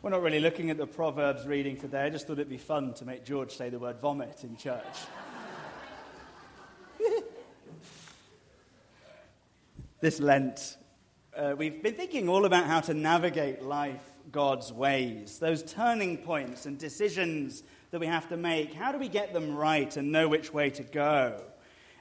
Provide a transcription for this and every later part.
We're not really looking at the Proverbs reading today. I just thought it'd be fun to make George say the word vomit in church. this Lent, uh, we've been thinking all about how to navigate life God's ways, those turning points and decisions that we have to make. How do we get them right and know which way to go?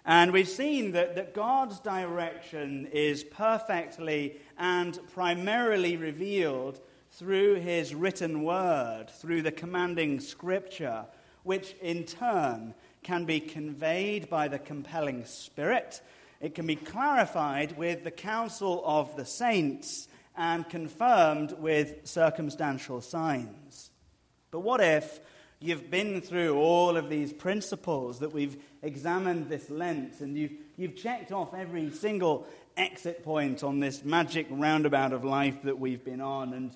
And we've seen that, that God's direction is perfectly and primarily revealed through his written word, through the commanding scripture, which in turn can be conveyed by the compelling spirit. It can be clarified with the counsel of the saints and confirmed with circumstantial signs. But what if you've been through all of these principles that we've examined this Lent and you've, you've checked off every single exit point on this magic roundabout of life that we've been on, and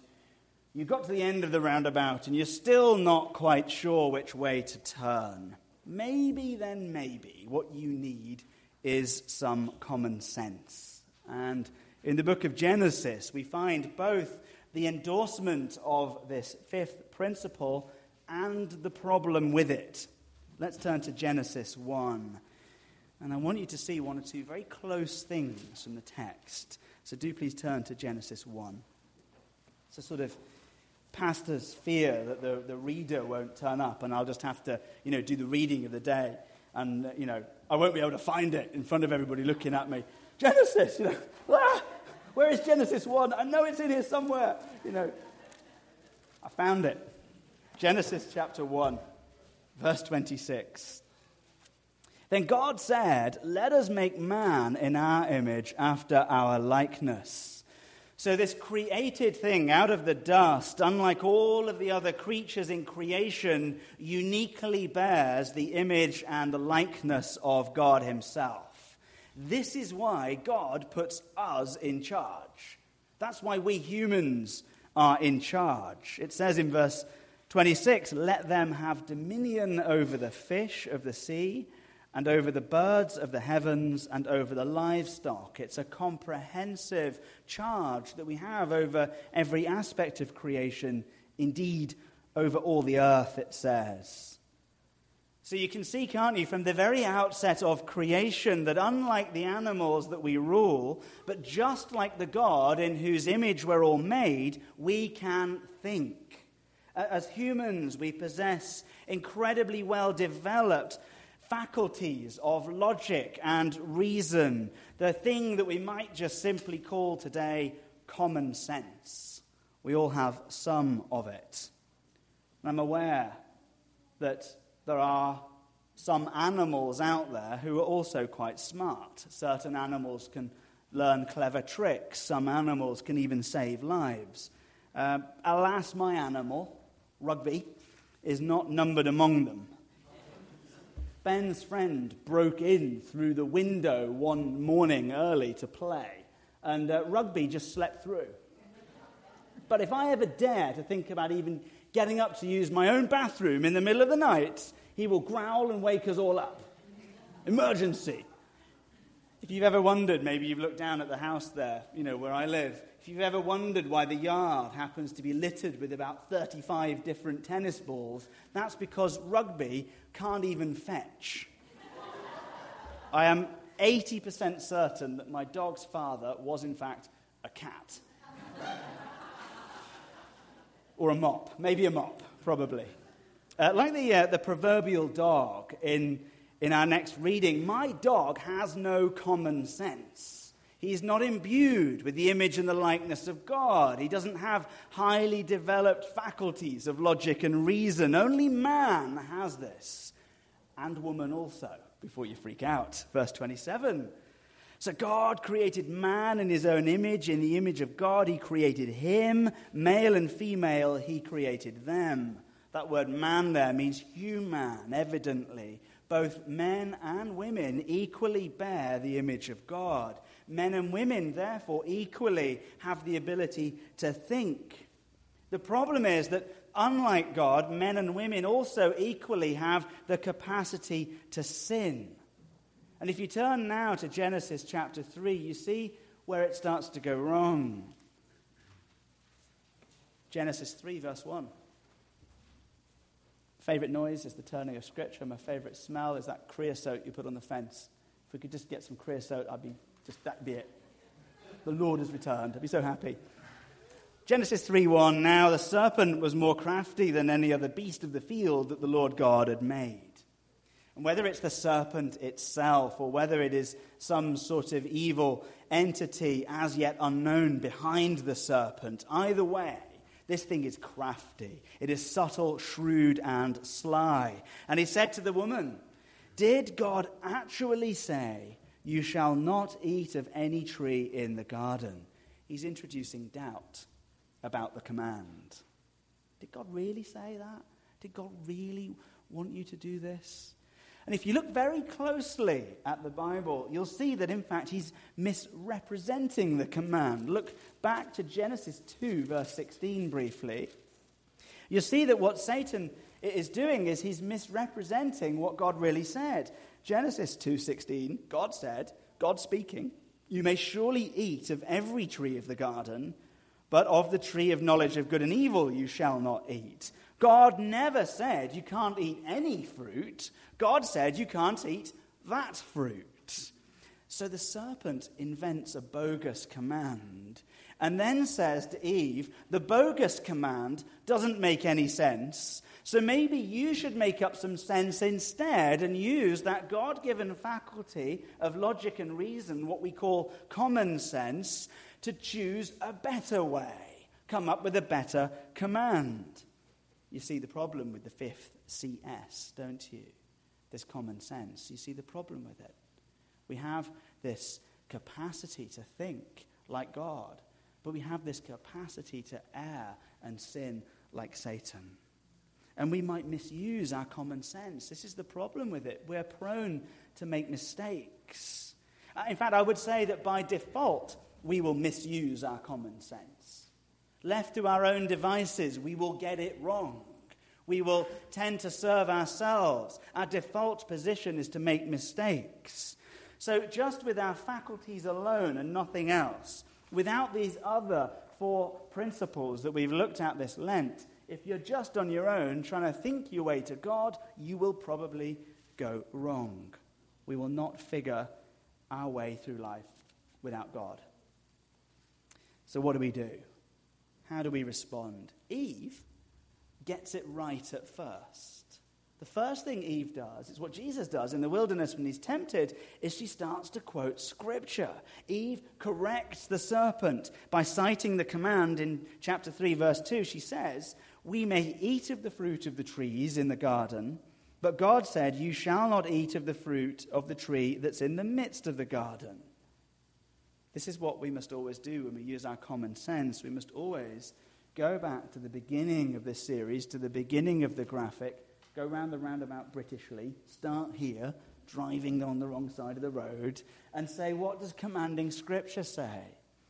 you got to the end of the roundabout and you're still not quite sure which way to turn. Maybe, then, maybe, what you need is some common sense. And in the book of Genesis, we find both the endorsement of this fifth principle and the problem with it. Let's turn to Genesis 1. And I want you to see one or two very close things from the text. So do please turn to Genesis 1. It's a sort of pastor's fear that the, the reader won't turn up and I'll just have to, you know, do the reading of the day. And, uh, you know, I won't be able to find it in front of everybody looking at me. Genesis, you know, ah, where is Genesis 1? I know it's in here somewhere, you know. I found it. Genesis chapter 1, verse 26. Then God said, Let us make man in our image after our likeness so, this created thing out of the dust, unlike all of the other creatures in creation, uniquely bears the image and the likeness of God Himself. This is why God puts us in charge. That's why we humans are in charge. It says in verse 26 let them have dominion over the fish of the sea and over the birds of the heavens and over the livestock. It's a comprehensive charge that we have over every aspect of creation, indeed, over all the earth, it says. So you can see, can't you, from the very outset of creation, that unlike the animals that we rule, but just like the God in whose image we're all made, we can think. As humans, we possess incredibly well developed faculties of logic and reason, the thing that we might just simply call today common sense. We all have some of it. And I'm aware that there are some animals out there who are also quite smart. Certain animals can learn clever tricks, some animals can even save lives. Uh, alas, my animal, Rugby, is not numbered among them. Ben's friend broke in through the window one morning early to play, and uh, Rugby just slept through. But if I ever dare to think about even getting up to use my own bathroom in the middle of the night, he will growl and wake us all up. Emergency. If you've ever wondered, maybe you've looked down at the house there, you know, where I live, if you've ever wondered why the yard happens to be littered with about 35 different tennis balls, that's because rugby can't even fetch. I am 80% certain that my dog's father was, in fact, a cat. or a mop. Maybe a mop, probably. Uh, like the, uh, the proverbial dog in, in our next reading, my dog has no common sense. He's not imbued with the image and the likeness of God. He doesn't have highly developed faculties of logic and reason. Only man has this, and woman also, before you freak out. Verse 27. So God created man in his own image. In the image of God, he created him. Male and female, he created them. That word man there means human, evidently. Both men and women equally bear the image of God. Men and women, therefore, equally have the ability to think. The problem is that, unlike God, men and women also equally have the capacity to sin. And if you turn now to Genesis chapter 3, you see where it starts to go wrong. Genesis 3, verse 1. Favorite noise is the turning of scripture. My favorite smell is that creosote you put on the fence. If we could just get some creosote, I'd be just that'd be it. The Lord has returned. I'd be so happy. Genesis 3:1 Now the serpent was more crafty than any other beast of the field that the Lord God had made. And whether it's the serpent itself or whether it is some sort of evil entity as yet unknown behind the serpent, either way, this thing is crafty. It is subtle, shrewd, and sly. And he said to the woman, Did God actually say, You shall not eat of any tree in the garden? He's introducing doubt about the command. Did God really say that? Did God really want you to do this? And if you look very closely at the Bible, you'll see that in fact he's misrepresenting the command. Look back to Genesis 2, verse 16, briefly. You'll see that what Satan is doing is he's misrepresenting what God really said. Genesis 2:16, God said, God speaking, "You may surely eat of every tree of the garden, but of the tree of knowledge of good and evil you shall not eat." God never said you can't eat any fruit. God said you can't eat that fruit. So the serpent invents a bogus command and then says to Eve, The bogus command doesn't make any sense. So maybe you should make up some sense instead and use that God given faculty of logic and reason, what we call common sense, to choose a better way, come up with a better command. You see the problem with the fifth CS, don't you? This common sense. You see the problem with it. We have this capacity to think like God, but we have this capacity to err and sin like Satan. And we might misuse our common sense. This is the problem with it. We're prone to make mistakes. Uh, in fact, I would say that by default, we will misuse our common sense. Left to our own devices, we will get it wrong. We will tend to serve ourselves. Our default position is to make mistakes. So, just with our faculties alone and nothing else, without these other four principles that we've looked at this Lent, if you're just on your own trying to think your way to God, you will probably go wrong. We will not figure our way through life without God. So, what do we do? How do we respond? Eve gets it right at first. The first thing Eve does is what Jesus does in the wilderness when he's tempted is she starts to quote scripture. Eve corrects the serpent by citing the command in chapter 3 verse 2. She says, "We may eat of the fruit of the trees in the garden, but God said, you shall not eat of the fruit of the tree that's in the midst of the garden." This is what we must always do when we use our common sense. We must always go back to the beginning of this series, to the beginning of the graphic, go round the roundabout Britishly, start here, driving on the wrong side of the road, and say, what does commanding Scripture say?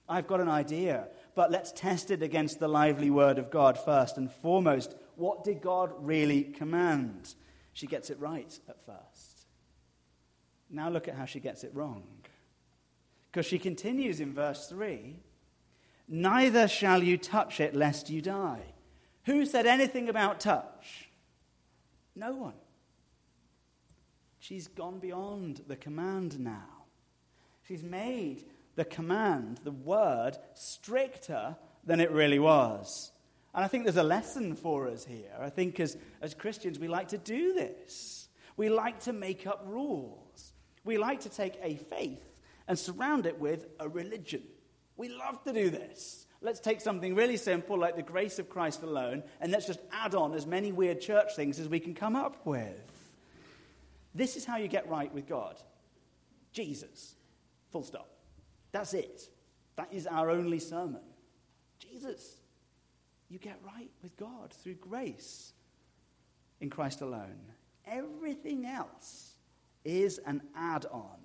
I've got an idea, but let's test it against the lively Word of God first and foremost. What did God really command? She gets it right at first. Now look at how she gets it wrong. Because she continues in verse 3 Neither shall you touch it lest you die. Who said anything about touch? No one. She's gone beyond the command now. She's made the command, the word, stricter than it really was. And I think there's a lesson for us here. I think as, as Christians, we like to do this. We like to make up rules. We like to take a faith and surround it with a religion. We love to do this. Let's take something really simple like the grace of Christ alone, and let's just add on as many weird church things as we can come up with. This is how you get right with God Jesus. Full stop. That's it. That is our only sermon. Jesus. You get right with God through grace in Christ alone. Everything else is an add on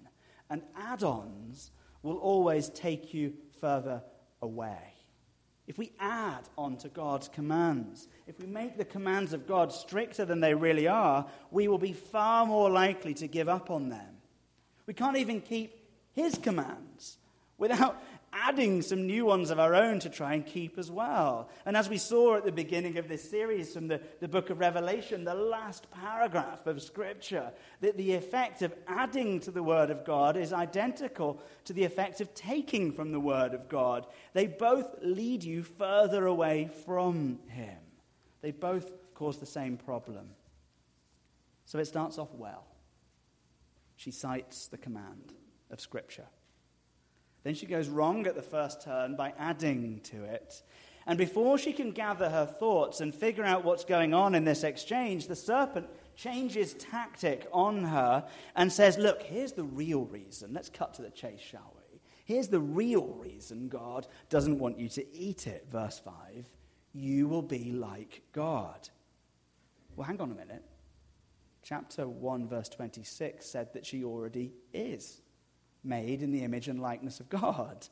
and add ons will always take you further away. If we add on to God's commands, if we make the commands of God stricter than they really are, we will be far more likely to give up on them. We can't even keep His commands without adding some new ones of our own to try and keep as well. And as we saw at the beginning of this series from the, the book of Revelation, the last paragraph of Scripture, that the effect of adding to the Word of God is identical to the effect of taking from the Word of God. They both lead you further away from Him, they both cause the same problem. So it starts off well. She cites the command of Scripture. Then she goes wrong at the first turn by adding to it. And before she can gather her thoughts and figure out what's going on in this exchange, the serpent changes tactic on her and says, Look, here's the real reason. Let's cut to the chase, shall we? Here's the real reason God doesn't want you to eat it. Verse 5 You will be like God. Well, hang on a minute. Chapter 1, verse 26 said that she already is made in the image and likeness of God.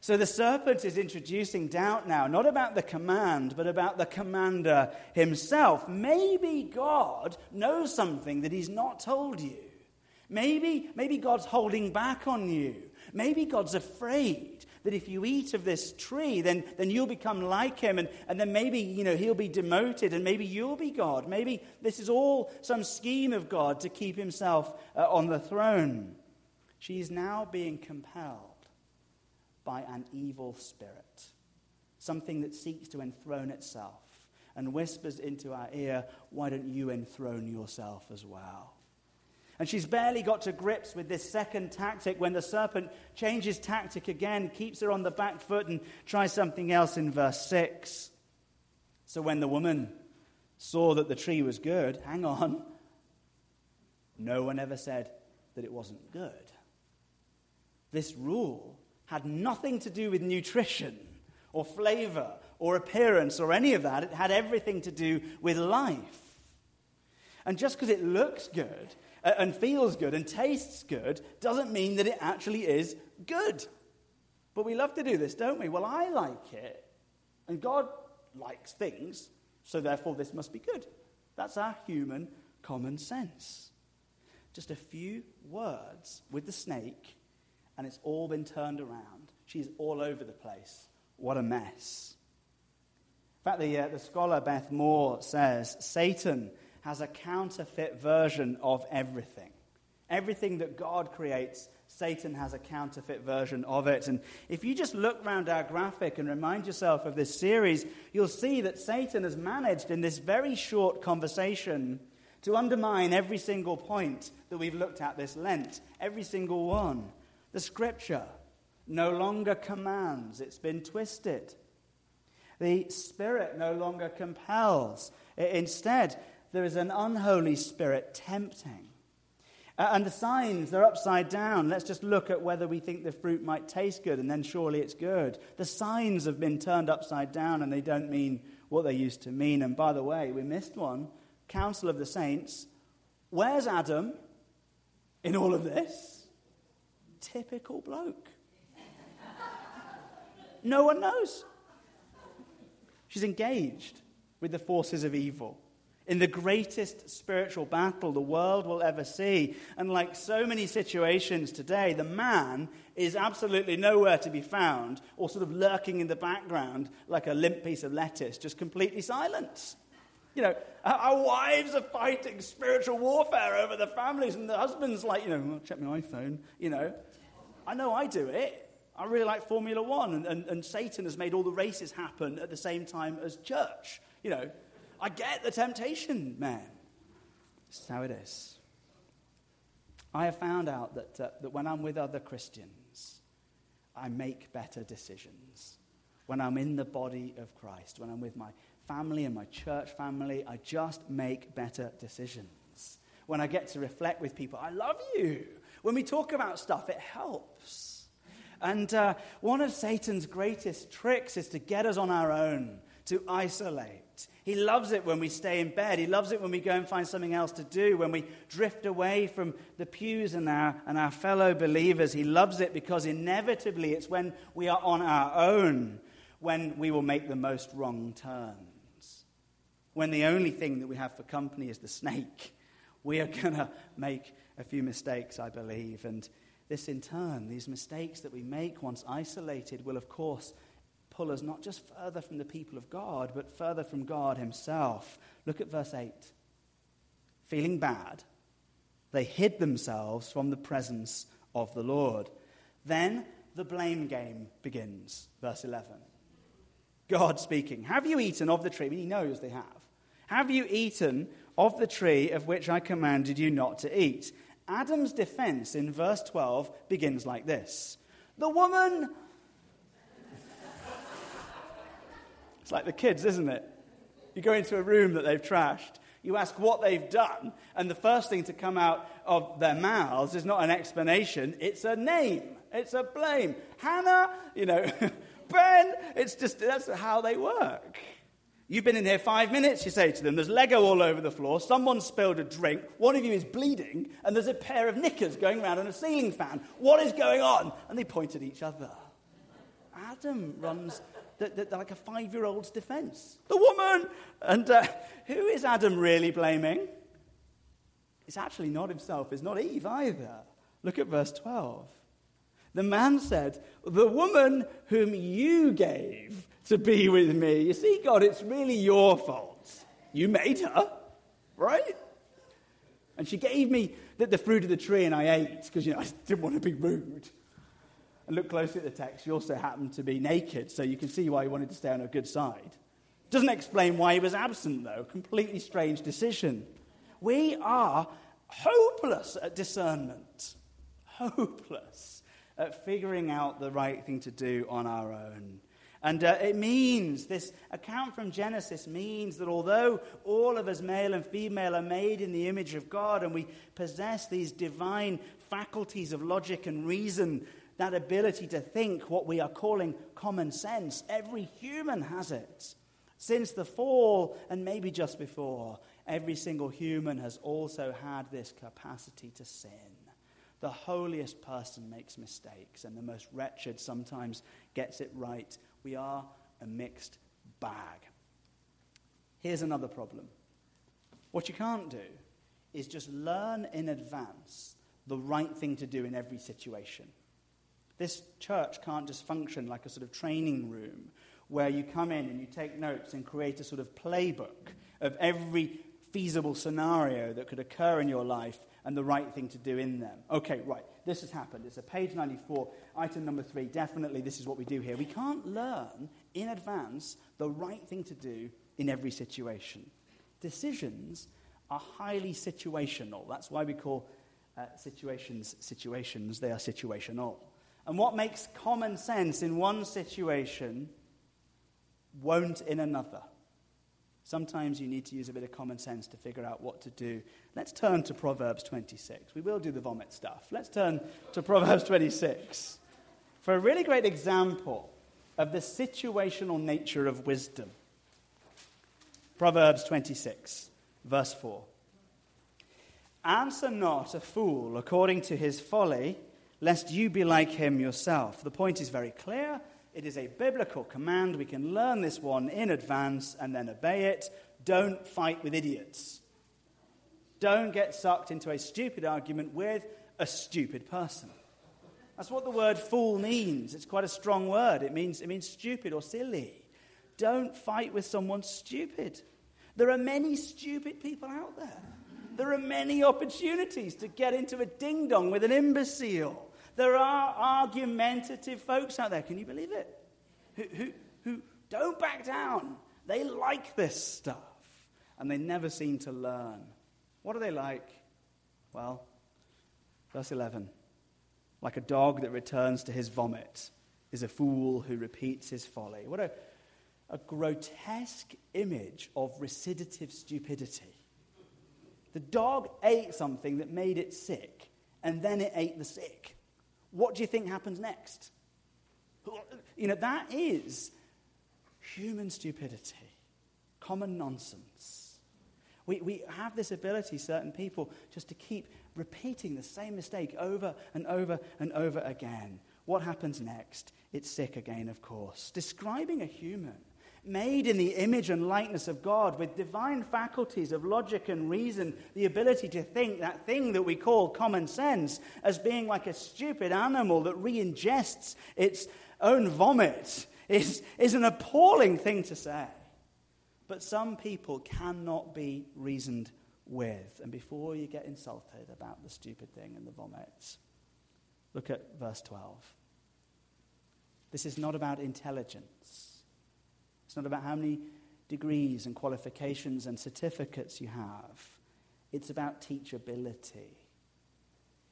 So the serpent is introducing doubt now, not about the command, but about the commander himself. Maybe God knows something that he's not told you. Maybe, maybe God's holding back on you. Maybe God's afraid that if you eat of this tree, then, then you'll become like him, and, and then maybe you know, he'll be demoted, and maybe you'll be God. Maybe this is all some scheme of God to keep himself uh, on the throne. She is now being compelled by an evil spirit, something that seeks to enthrone itself and whispers into our ear, Why don't you enthrone yourself as well? And she's barely got to grips with this second tactic when the serpent changes tactic again, keeps her on the back foot, and tries something else in verse 6. So when the woman saw that the tree was good, hang on, no one ever said that it wasn't good. This rule had nothing to do with nutrition or flavor or appearance or any of that. It had everything to do with life. And just because it looks good uh, and feels good and tastes good doesn't mean that it actually is good. But we love to do this, don't we? Well, I like it, and God likes things, so therefore this must be good. That's our human common sense. Just a few words with the snake and it's all been turned around. She's all over the place. What a mess. In fact, the, uh, the scholar Beth Moore says Satan has a counterfeit version of everything. Everything that God creates, Satan has a counterfeit version of it. And if you just look around our graphic and remind yourself of this series, you'll see that Satan has managed in this very short conversation to undermine every single point that we've looked at this Lent, every single one. The scripture no longer commands, it's been twisted. The Spirit no longer compels. Instead, there is an unholy spirit tempting. Uh, and the signs, they're upside down. Let's just look at whether we think the fruit might taste good, and then surely it's good. The signs have been turned upside down, and they don't mean what they used to mean. And by the way, we missed one counsel of the Saints. Where's Adam in all of this? Typical bloke. No one knows. She's engaged with the forces of evil in the greatest spiritual battle the world will ever see. And like so many situations today, the man is absolutely nowhere to be found or sort of lurking in the background like a limp piece of lettuce, just completely silent. You know, our wives are fighting spiritual warfare over the families, and the husband's like, you know, check my iPhone, you know. I know I do it. I really like Formula One, and, and, and Satan has made all the races happen at the same time as church. You know, I get the temptation, man. This is how it is. I have found out that, uh, that when I'm with other Christians, I make better decisions. When I'm in the body of Christ, when I'm with my family and my church family, I just make better decisions. When I get to reflect with people, I love you. When we talk about stuff, it helps. And uh, one of Satan's greatest tricks is to get us on our own, to isolate. He loves it when we stay in bed. He loves it when we go and find something else to do, when we drift away from the pews and our, and our fellow believers. He loves it because inevitably it's when we are on our own when we will make the most wrong turns. When the only thing that we have for company is the snake, we are going to make a few mistakes, I believe. And this in turn, these mistakes that we make once isolated, will of course pull us not just further from the people of God, but further from God Himself. Look at verse 8. Feeling bad, they hid themselves from the presence of the Lord. Then the blame game begins. Verse 11. God speaking, Have you eaten of the tree? He knows they have. Have you eaten of the tree of which I commanded you not to eat? Adam's defense in verse 12 begins like this The woman. it's like the kids, isn't it? You go into a room that they've trashed, you ask what they've done, and the first thing to come out of their mouths is not an explanation, it's a name, it's a blame. Hannah, you know, Ben, it's just that's how they work. You've been in here five minutes, you say to them. There's Lego all over the floor. Someone spilled a drink. One of you is bleeding. And there's a pair of knickers going around on a ceiling fan. What is going on? And they point at each other. Adam runs the, the, the, like a five year old's defense. The woman! And uh, who is Adam really blaming? It's actually not himself, it's not Eve either. Look at verse 12. The man said, The woman whom you gave to be with me. You see, God, it's really your fault. You made her, right? And she gave me the, the fruit of the tree and I ate because, you know, I didn't want to be rude. And look closely at the text. She also happened to be naked, so you can see why he wanted to stay on her good side. Doesn't explain why he was absent, though. Completely strange decision. We are hopeless at discernment. Hopeless at figuring out the right thing to do on our own. And uh, it means, this account from Genesis means that although all of us, male and female, are made in the image of God and we possess these divine faculties of logic and reason, that ability to think what we are calling common sense, every human has it. Since the fall, and maybe just before, every single human has also had this capacity to sin. The holiest person makes mistakes, and the most wretched sometimes gets it right we are a mixed bag. Here's another problem. What you can't do is just learn in advance the right thing to do in every situation. This church can't just function like a sort of training room where you come in and you take notes and create a sort of playbook of every feasible scenario that could occur in your life and the right thing to do in them. Okay, right, this has happened. It's a page 94, item number three. Definitely, this is what we do here. We can't learn in advance the right thing to do in every situation. Decisions are highly situational. That's why we call uh, situations situations. They are situational. And what makes common sense in one situation won't in another. Sometimes you need to use a bit of common sense to figure out what to do. Let's turn to Proverbs 26. We will do the vomit stuff. Let's turn to Proverbs 26 for a really great example of the situational nature of wisdom. Proverbs 26, verse 4. Answer not a fool according to his folly, lest you be like him yourself. The point is very clear. It is a biblical command. We can learn this one in advance and then obey it. Don't fight with idiots. Don't get sucked into a stupid argument with a stupid person. That's what the word fool means. It's quite a strong word. It means, it means stupid or silly. Don't fight with someone stupid. There are many stupid people out there. There are many opportunities to get into a ding dong with an imbecile. There are argumentative folks out there, can you believe it? Who, who, who don't back down. They like this stuff, and they never seem to learn. What are they like? Well, verse 11 like a dog that returns to his vomit is a fool who repeats his folly. What a, a grotesque image of recidivative stupidity. The dog ate something that made it sick, and then it ate the sick. What do you think happens next? You know, that is human stupidity, common nonsense. We, we have this ability, certain people, just to keep repeating the same mistake over and over and over again. What happens next? It's sick again, of course. Describing a human made in the image and likeness of God, with divine faculties of logic and reason, the ability to think that thing that we call common sense as being like a stupid animal that re ingests its own vomit, is, is an appalling thing to say. But some people cannot be reasoned with. And before you get insulted about the stupid thing and the vomit, look at verse 12. This is not about intelligence. It's not about how many degrees and qualifications and certificates you have. It's about teachability.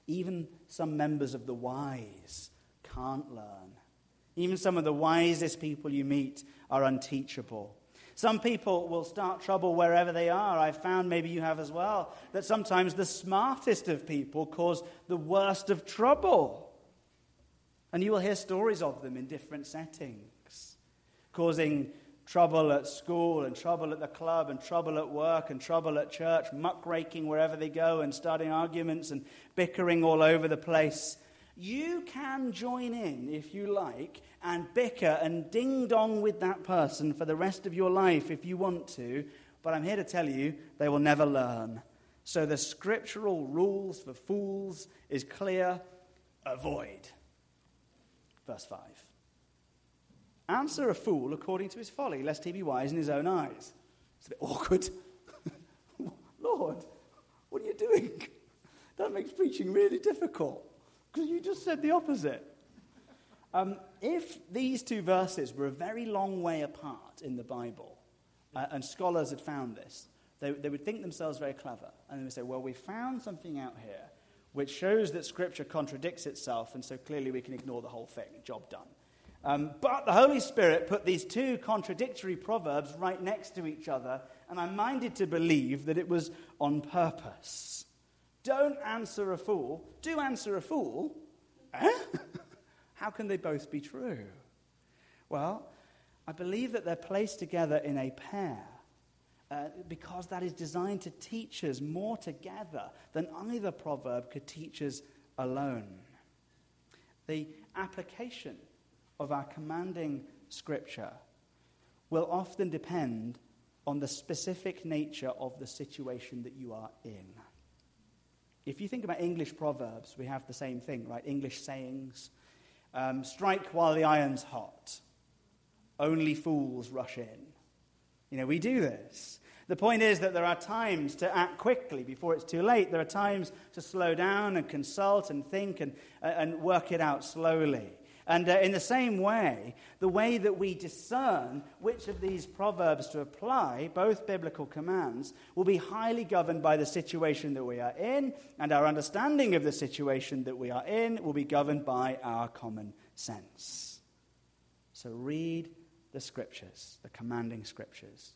Even some members of the wise can't learn. Even some of the wisest people you meet are unteachable. Some people will start trouble wherever they are. I've found, maybe you have as well, that sometimes the smartest of people cause the worst of trouble. And you will hear stories of them in different settings, causing trouble at school and trouble at the club and trouble at work and trouble at church, muckraking wherever they go and starting arguments and bickering all over the place. You can join in, if you like, and bicker and ding dong with that person for the rest of your life if you want to, but I'm here to tell you they will never learn. So the scriptural rules for fools is clear avoid. Verse 5. Answer a fool according to his folly, lest he be wise in his own eyes. It's a bit awkward. Lord, what are you doing? That makes preaching really difficult. Because you just said the opposite. Um, if these two verses were a very long way apart in the Bible, uh, and scholars had found this, they, they would think themselves very clever. And they would say, well, we found something out here which shows that Scripture contradicts itself, and so clearly we can ignore the whole thing. Job done. Um, but the Holy Spirit put these two contradictory proverbs right next to each other, and I'm minded to believe that it was on purpose. Don't answer a fool. Do answer a fool. Eh? How can they both be true? Well, I believe that they're placed together in a pair uh, because that is designed to teach us more together than either proverb could teach us alone. The application of our commanding scripture will often depend on the specific nature of the situation that you are in. If you think about English proverbs, we have the same thing, right? English sayings. Um, strike while the iron's hot. Only fools rush in. You know, we do this. The point is that there are times to act quickly before it's too late. There are times to slow down and consult and think and, uh, and work it out slowly. And uh, in the same way, the way that we discern which of these proverbs to apply, both biblical commands, will be highly governed by the situation that we are in, and our understanding of the situation that we are in will be governed by our common sense. So read the scriptures, the commanding scriptures.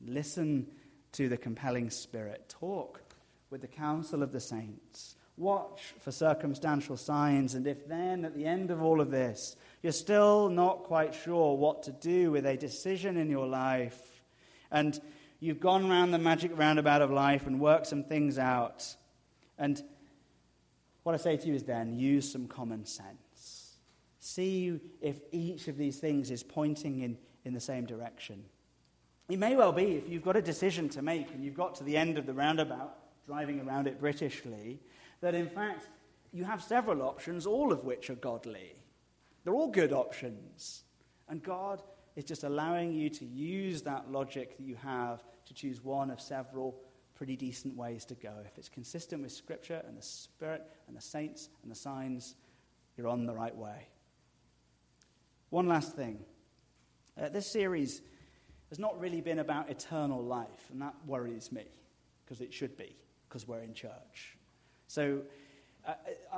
Listen to the compelling spirit. Talk with the counsel of the saints. Watch for circumstantial signs, and if then, at the end of all of this, you're still not quite sure what to do with a decision in your life, and you've gone round the magic roundabout of life and worked some things out, and what I say to you is then, use some common sense. See if each of these things is pointing in, in the same direction. It may well be, if you've got a decision to make and you've got to the end of the roundabout, driving around it Britishly, that in fact you have several options, all of which are godly. They're all good options. And God is just allowing you to use that logic that you have to choose one of several pretty decent ways to go. If it's consistent with Scripture and the Spirit and the saints and the signs, you're on the right way. One last thing. Uh, this series has not really been about eternal life, and that worries me, because it should be, because we're in church. So uh,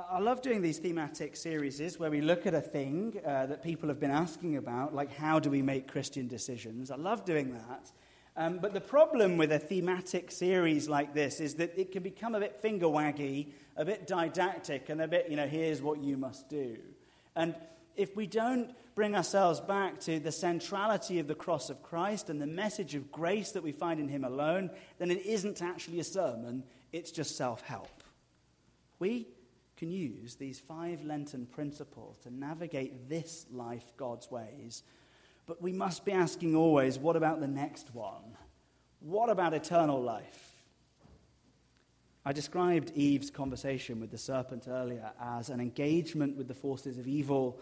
I love doing these thematic series where we look at a thing uh, that people have been asking about, like how do we make Christian decisions. I love doing that. Um, but the problem with a thematic series like this is that it can become a bit finger waggy, a bit didactic, and a bit, you know, here's what you must do. And if we don't bring ourselves back to the centrality of the cross of Christ and the message of grace that we find in Him alone, then it isn't actually a sermon, it's just self help. We can use these five Lenten principles to navigate this life God's ways But we must be asking always what about the next one? What about eternal life? I described Eve's conversation with the serpent earlier as an engagement with the forces of evil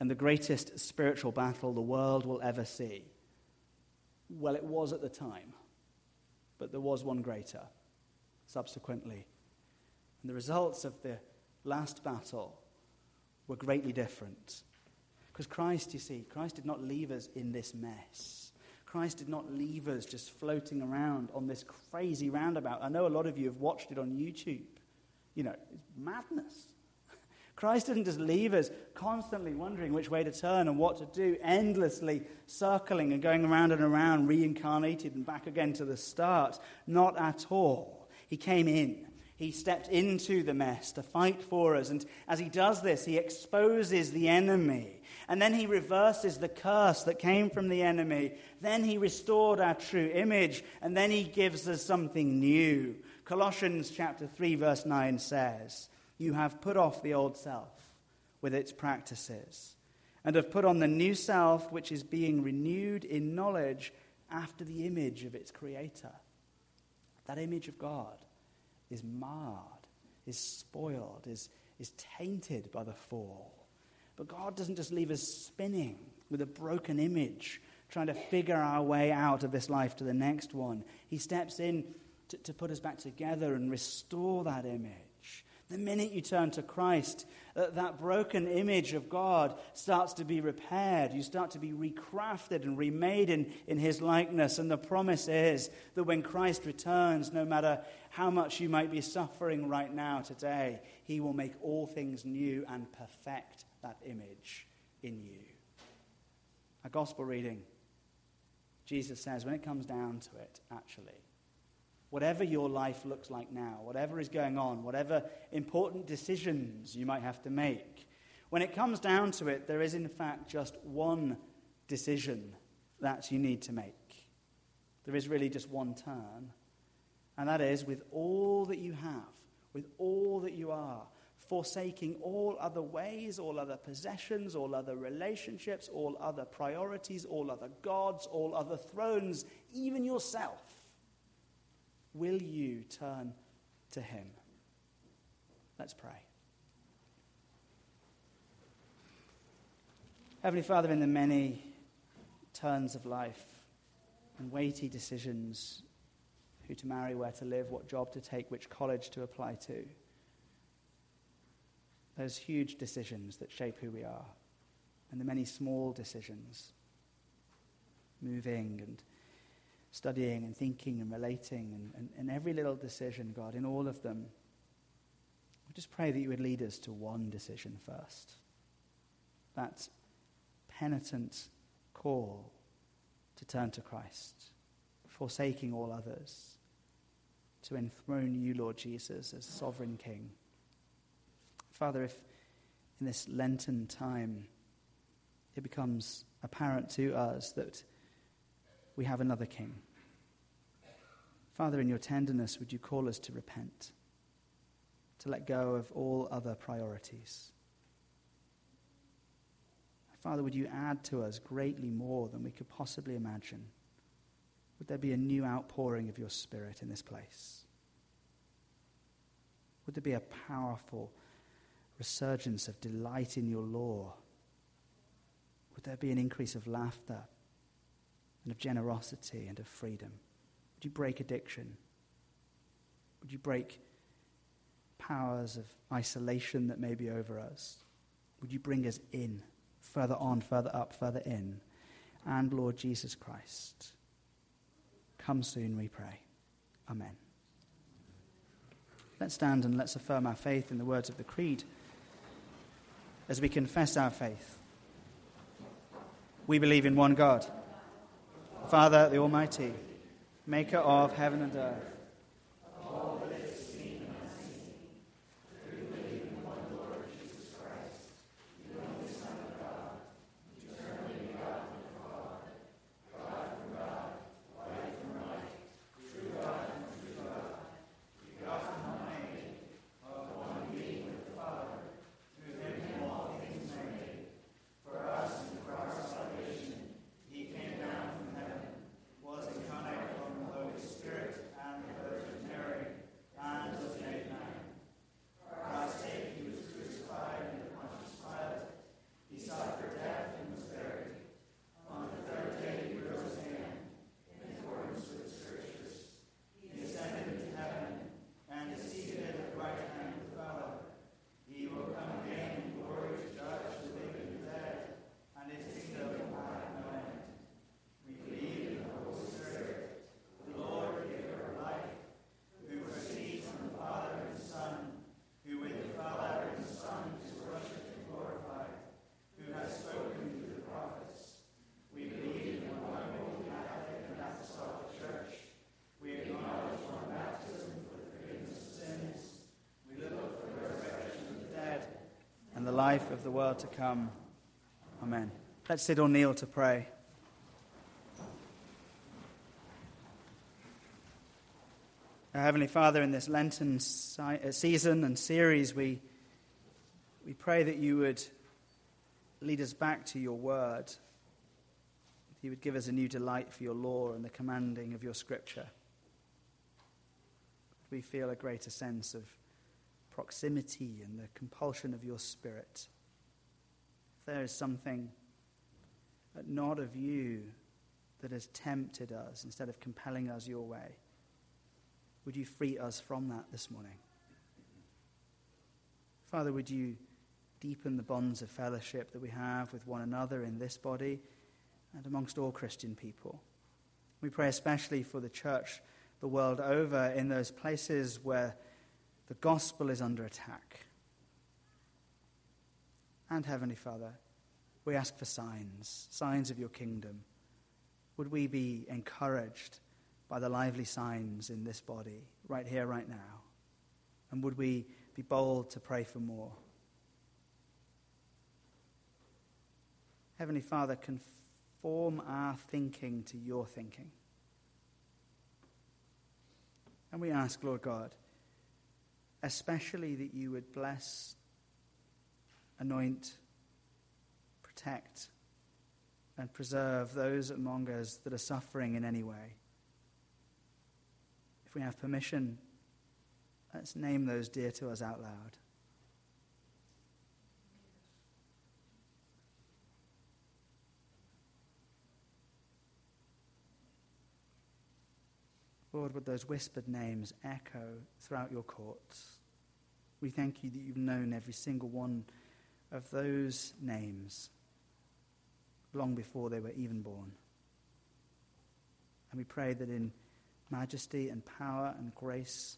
and the greatest spiritual battle the world will ever see. Well, it was at the time, but there was one greater subsequently. And the results of the last battle were greatly different. Because Christ, you see, Christ did not leave us in this mess. Christ did not leave us just floating around on this crazy roundabout. I know a lot of you have watched it on YouTube. You know, it's madness. Christ didn't just leave us constantly wondering which way to turn and what to do, endlessly circling and going around and around, reincarnated and back again to the start. Not at all. He came in. He stepped into the mess to fight for us. And as he does this, he exposes the enemy and then he reverses the curse that came from the enemy. Then he restored our true image. And then he gives us something new. Colossians chapter 3, verse 9 says, You have put off the old self with its practices, and have put on the new self, which is being renewed in knowledge after the image of its creator. That image of God is marred, is spoiled, is, is tainted by the fall. But God doesn't just leave us spinning with a broken image, trying to figure our way out of this life to the next one. He steps in to, to put us back together and restore that image. The minute you turn to Christ, uh, that broken image of God starts to be repaired. You start to be recrafted and remade in, in His likeness. And the promise is that when Christ returns, no matter how much you might be suffering right now today, He will make all things new and perfect that image in you. A gospel reading, Jesus says, when it comes down to it, actually, whatever your life looks like now, whatever is going on, whatever important decisions you might have to make, when it comes down to it, there is in fact just one decision that you need to make. There is really just one turn, and that is with all that you have, with all that you are, forsaking all other ways, all other possessions, all other relationships, all other priorities, all other gods, all other thrones, even yourself, will you turn to Him? Let's pray. Heavenly Father, in the many turns of life and weighty decisions who to marry, where to live, what job to take, which college to apply to those huge decisions that shape who we are, and the many small decisions, moving and studying and thinking and relating, and, and, and every little decision, God, in all of them. We just pray that you would lead us to one decision first. That penitent call to turn to Christ, forsaking all others, to enthrone you, Lord Jesus, as sovereign King. Father, if in this Lenten time it becomes apparent to us that we have another king, Father, in your tenderness, would you call us to repent, to let go of all other priorities? Father, would you add to us greatly more than we could possibly imagine? Would there be a new outpouring of your Spirit in this place? Would there be a powerful resurgence of delight in your law? Would there be an increase of laughter and of generosity and of freedom? Would you break addiction? Would you break powers of isolation that may be over us? Would you bring us in, further on, further up, further in? And Lord Jesus Christ, come soon, we pray. Amen. Let's stand and let's affirm our faith in the words of the Creed as we confess our faith. We believe in one God, Father, the Almighty, maker of heaven and earth life of the world to come. Amen. Let's sit or kneel to pray. Our Heavenly Father, in this Lenten uh, season and series, we, we pray that you would lead us back to your word. That you would give us a new delight for your law and the commanding of your scripture. We feel a greater sense of proximity and the compulsion of your spirit. If there is something not of you that has tempted us instead of compelling us your way, would you free us from that this morning? Father, would you deepen the bonds of fellowship that we have with one another in this body and amongst all Christian people? We pray especially for the church the world over in those places where the gospel is under attack. And Heavenly Father, we ask for signs, signs of your kingdom. Would we be encouraged by the lively signs in this body, right here, right now? And would we be bold to pray for more? Heavenly Father, conform our thinking to your thinking. And we ask, Lord God, especially that you would bless, anoint, protect, and preserve those among us that are suffering in any way. If we have permission, let's name those dear to us out loud. Lord, would those whispered names echo throughout your courts? We thank you that you've known every single one of those names long before they were even born. And we pray that in majesty and power and grace,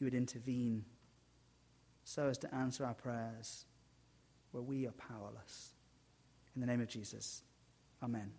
you would intervene so as to answer our prayers where we are powerless. In the name of Jesus, amen.